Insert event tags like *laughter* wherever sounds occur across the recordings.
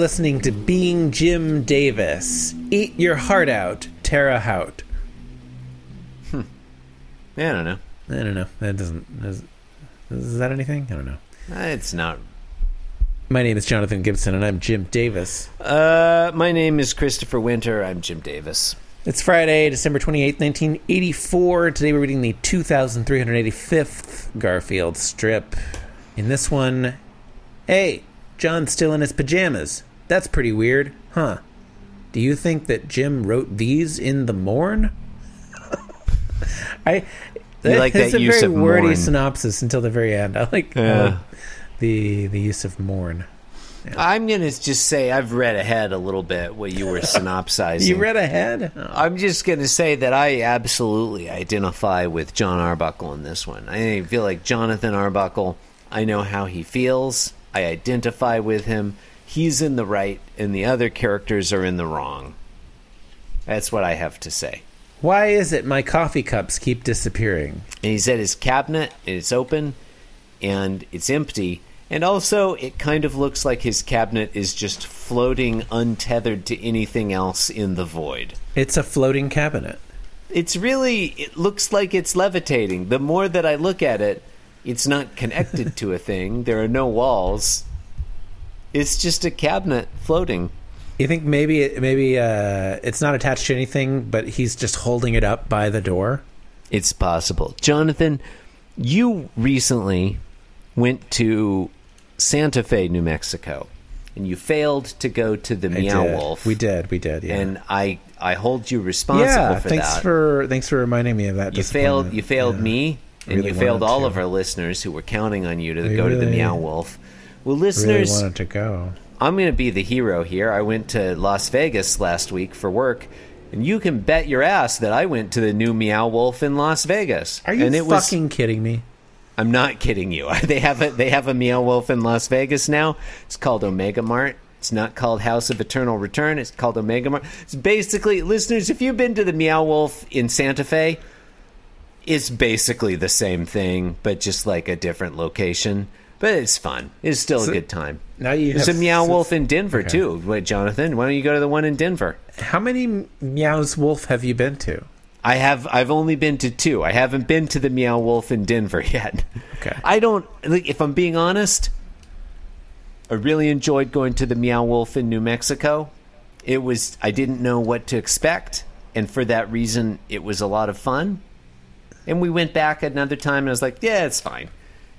listening to Being Jim Davis. Eat your heart out, Tara Hout. I don't know. I don't know. That doesn't. Is, is that anything? I don't know. Uh, It's not. My name is Jonathan Gibson, and I'm Jim Davis. Uh, my name is Christopher Winter. I'm Jim Davis. It's Friday, December 28th, 1984. Today we're reading the 2385th Garfield strip. In this one, hey, John's still in his pajamas. That's pretty weird, huh? Do you think that Jim wrote these in the morn? I. You like it's that a use very wordy morn. synopsis until the very end. I like Yeah. uh, the the use of morn. I'm gonna just say I've read ahead a little bit what you were *laughs* synopsizing. You read ahead? Oh. I'm just gonna say that I absolutely identify with John Arbuckle in this one. I feel like Jonathan Arbuckle. I know how he feels. I identify with him. He's in the right, and the other characters are in the wrong. That's what I have to say. Why is it my coffee cups keep disappearing? and he's at his cabinet and it's open and it's empty and also it kind of looks like his cabinet is just floating untethered to anything else in the void It's a floating cabinet. it's really it looks like it's levitating the more that i look at it it's not connected *laughs* to a thing there are no walls it's just a cabinet floating You think maybe it, maybe uh, it's not attached to anything, but he's just holding it up by the door? It's possible. Jonathan, you recently went to Santa Fe, New Mexico, and you failed to go to the I Meow did. Wolf. We did. We did. Yeah. And I I hold you responsible yeah. for thanks that. for thanks for reminding me of that. you failed you failed Yeah. me and Really you failed all to. of our listeners who were counting on you to go to the Meow Wolf. Well, Really listeners, wanted to go. I'm going to be the hero here. I went to Las Vegas last week for work, and you can bet your ass that I went to the new Meow Wolf in Las Vegas. Are you and it was fucking kidding me? I'm not kidding you. *laughs* They have a they have a Meow Wolf in Las Vegas now. It's called Omega Mart. It's not called House of Eternal Return. It's called Omega Mart. It's basically, listeners, if you've been to the Meow Wolf in Santa Fe, it's basically the same thing, but just like a different location. But it's fun. It's still So- a good time. Now you There's have a Meow s- Wolf in Denver Okay. too. Wait, Jonathan, why don't you go to the one in Denver? How many meows wolf have you been to? I have. I've only been to two. I haven't been to the Meow Wolf in Denver *laughs* yet. Okay. I don't. If I'm being honest, I really enjoyed going to the Meow Wolf in New Mexico. It was. I didn't know what to expect, and for that reason, it was a lot of fun. And we went back another time, and I was like, "Yeah, it's fine."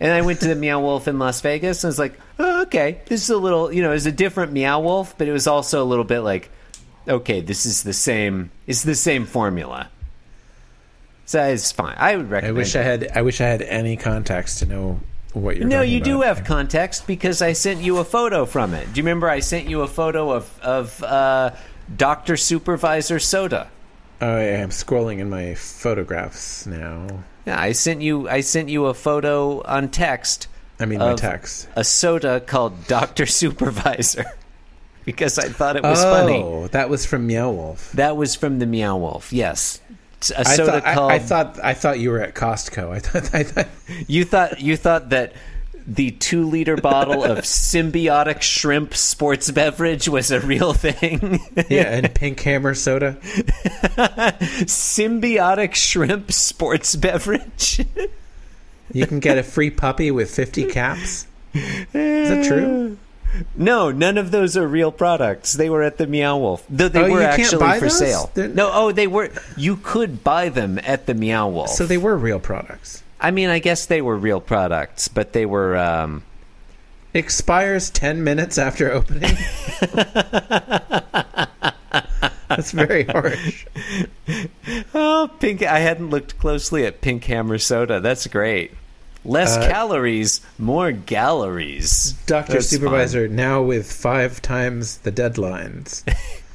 And I went to the Meow Wolf in Las Vegas, and I was like, oh, "Okay, this is a little. You know, it's a different Meow Wolf, but it was also a little bit like." okay, this is the same. It's the same formula. So it's fine. I would recommend. I wish I had. I wish I had any context to know what you're. no, you do about. have context because I sent you a photo from it. Do you remember I sent you a photo of of uh, Doctor Supervisor Soda? Oh, yeah, I'm scrolling in my photographs now. Yeah, I sent you. I sent you a photo on text. I mean, my text. A soda called Doctor *laughs* Supervisor *laughs* because I thought it was oh, funny. Oh, that was from Meow Wolf. That was from the Meow Wolf. Yes. A I soda thought, I- called I, thought I thought you were at Costco. I thought *laughs* I thought You thought you thought that the two liter bottle of symbiotic shrimp sports beverage was a real thing. *laughs* yeah, and Pink Hammer soda. *laughs* symbiotic shrimp sports beverage. You can get a free puppy with 50 caps. Is that true? no, none of those are real products. They were at the Meow Wolf. Though they Oh, were actually for those? sale. They're- No, oh, they were. You could buy them at the Meow Wolf. So they were real products. I mean, I guess they were real products, but they were. Um, Expires 10 minutes after opening. *laughs* That's very harsh. Oh, pink! I hadn't looked closely at Pink Hammer soda. That's great. Less Uh, calories, more galleries. Dr. That's Supervisor now with five times the deadlines. *laughs*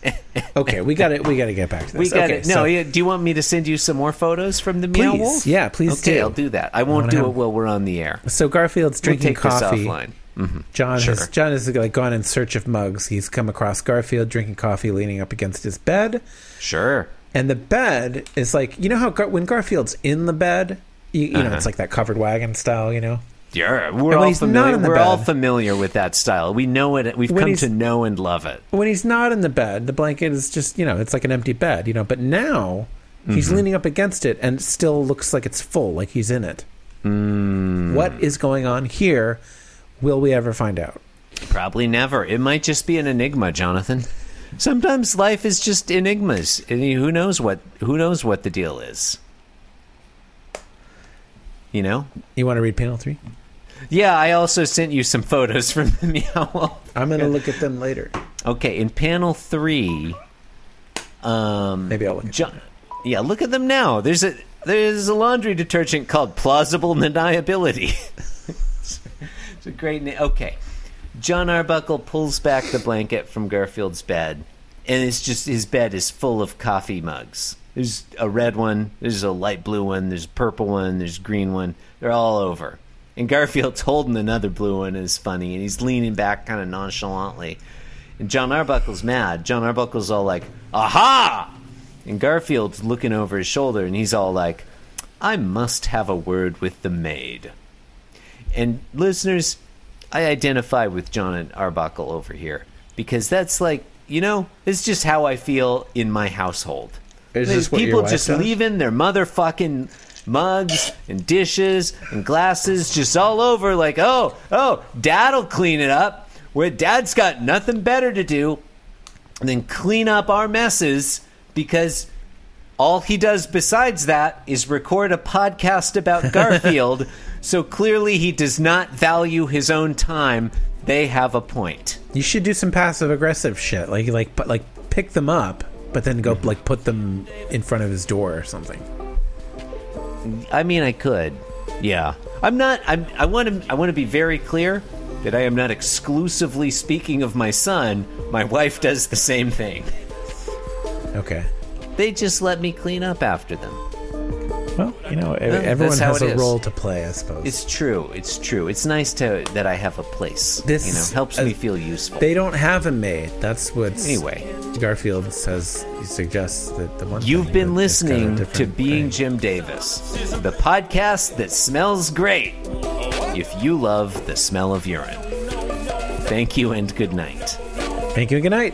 okay, we got it. We got to get back to this. We got okay, it. No, so- yeah, do you want me to send you some more photos from the Meow Please. Wolf? Yeah, please Okay, do. I'll do that. I won't wanna do have- it while we're on the air. So Garfield's We'll drinking this coffee. offline. hmm John Sure. has John has like gone in search of mugs. He's come across Garfield drinking coffee, leaning up against his bed, Sure. and the bed is like you know how Gar- when Garfield's in the bed, you, you know Uh-huh. it's like that covered wagon style, you know. Yeah, we're all familiar. We're all familiar with that style. We know it. We've When come to know and love it. when he's not in the bed, the blanket is just, you know, it's like an empty bed, you know, but now he's Mm-hmm. leaning up against it and it still looks like it's full, like he's in it. Mm. What is going on here? Will we ever find out? Probably never. It might just be an enigma, Jonathan. Sometimes life is just enigmas, and who knows what who knows what the deal is. You know? You want to read panel three? Yeah, I also sent you some photos *laughs* from the Meow Wolf. I'm going to look at them later. Okay, in panel three, um, Maybe I'll look at Jo- yeah, look at them now. There's a there's a laundry detergent called Plausible Deniability. *laughs* it's a great name. Okay, John Arbuckle pulls back the blanket from Garfield's bed, and it's just his bed is full of coffee mugs. There's a red one, there's a light blue one, there's a purple one, there's a green one. They're all over. And Garfield's holding another blue one, and it's funny, and he's leaning back kind of nonchalantly. And John Arbuckle's mad. John Arbuckle's all like, "Aha!" And Garfield's looking over his shoulder, and he's all like, "I must have a word with the maid." And listeners, I identify with John and Arbuckle over here because that's like, you know, it's just how I feel in my household. Is this people just does? leaving their motherfucking mugs and dishes and glasses just all over like, "Oh, oh, dad'll clean it up." Where dad's got nothing better to do than clean up our messes because all he does besides that is record a podcast about *laughs* Garfield. so clearly he does not value his own time. They have a point. You should do some passive aggressive shit, like like but like pick them up, but then go mm-hmm. like put them in front of his door or something. I mean, I could. Yeah. I'm not I'm I want to I want to be very clear that I am not exclusively speaking of my son. My wife does the same thing. Okay. They just let me clean up after them. Well, you know, everyone how has it a is. role to play, I suppose. It's true. It's true. It's nice to that I have a place. This- you know, helps uh, me feel useful. they don't have a maid. That's what Anyway. Garfield says. He suggests that the one You've thing been that it's got listening to different Being. Jim Davis, the podcast that smells great if you love the smell of urine. Thank you and good night. Thank you and good night.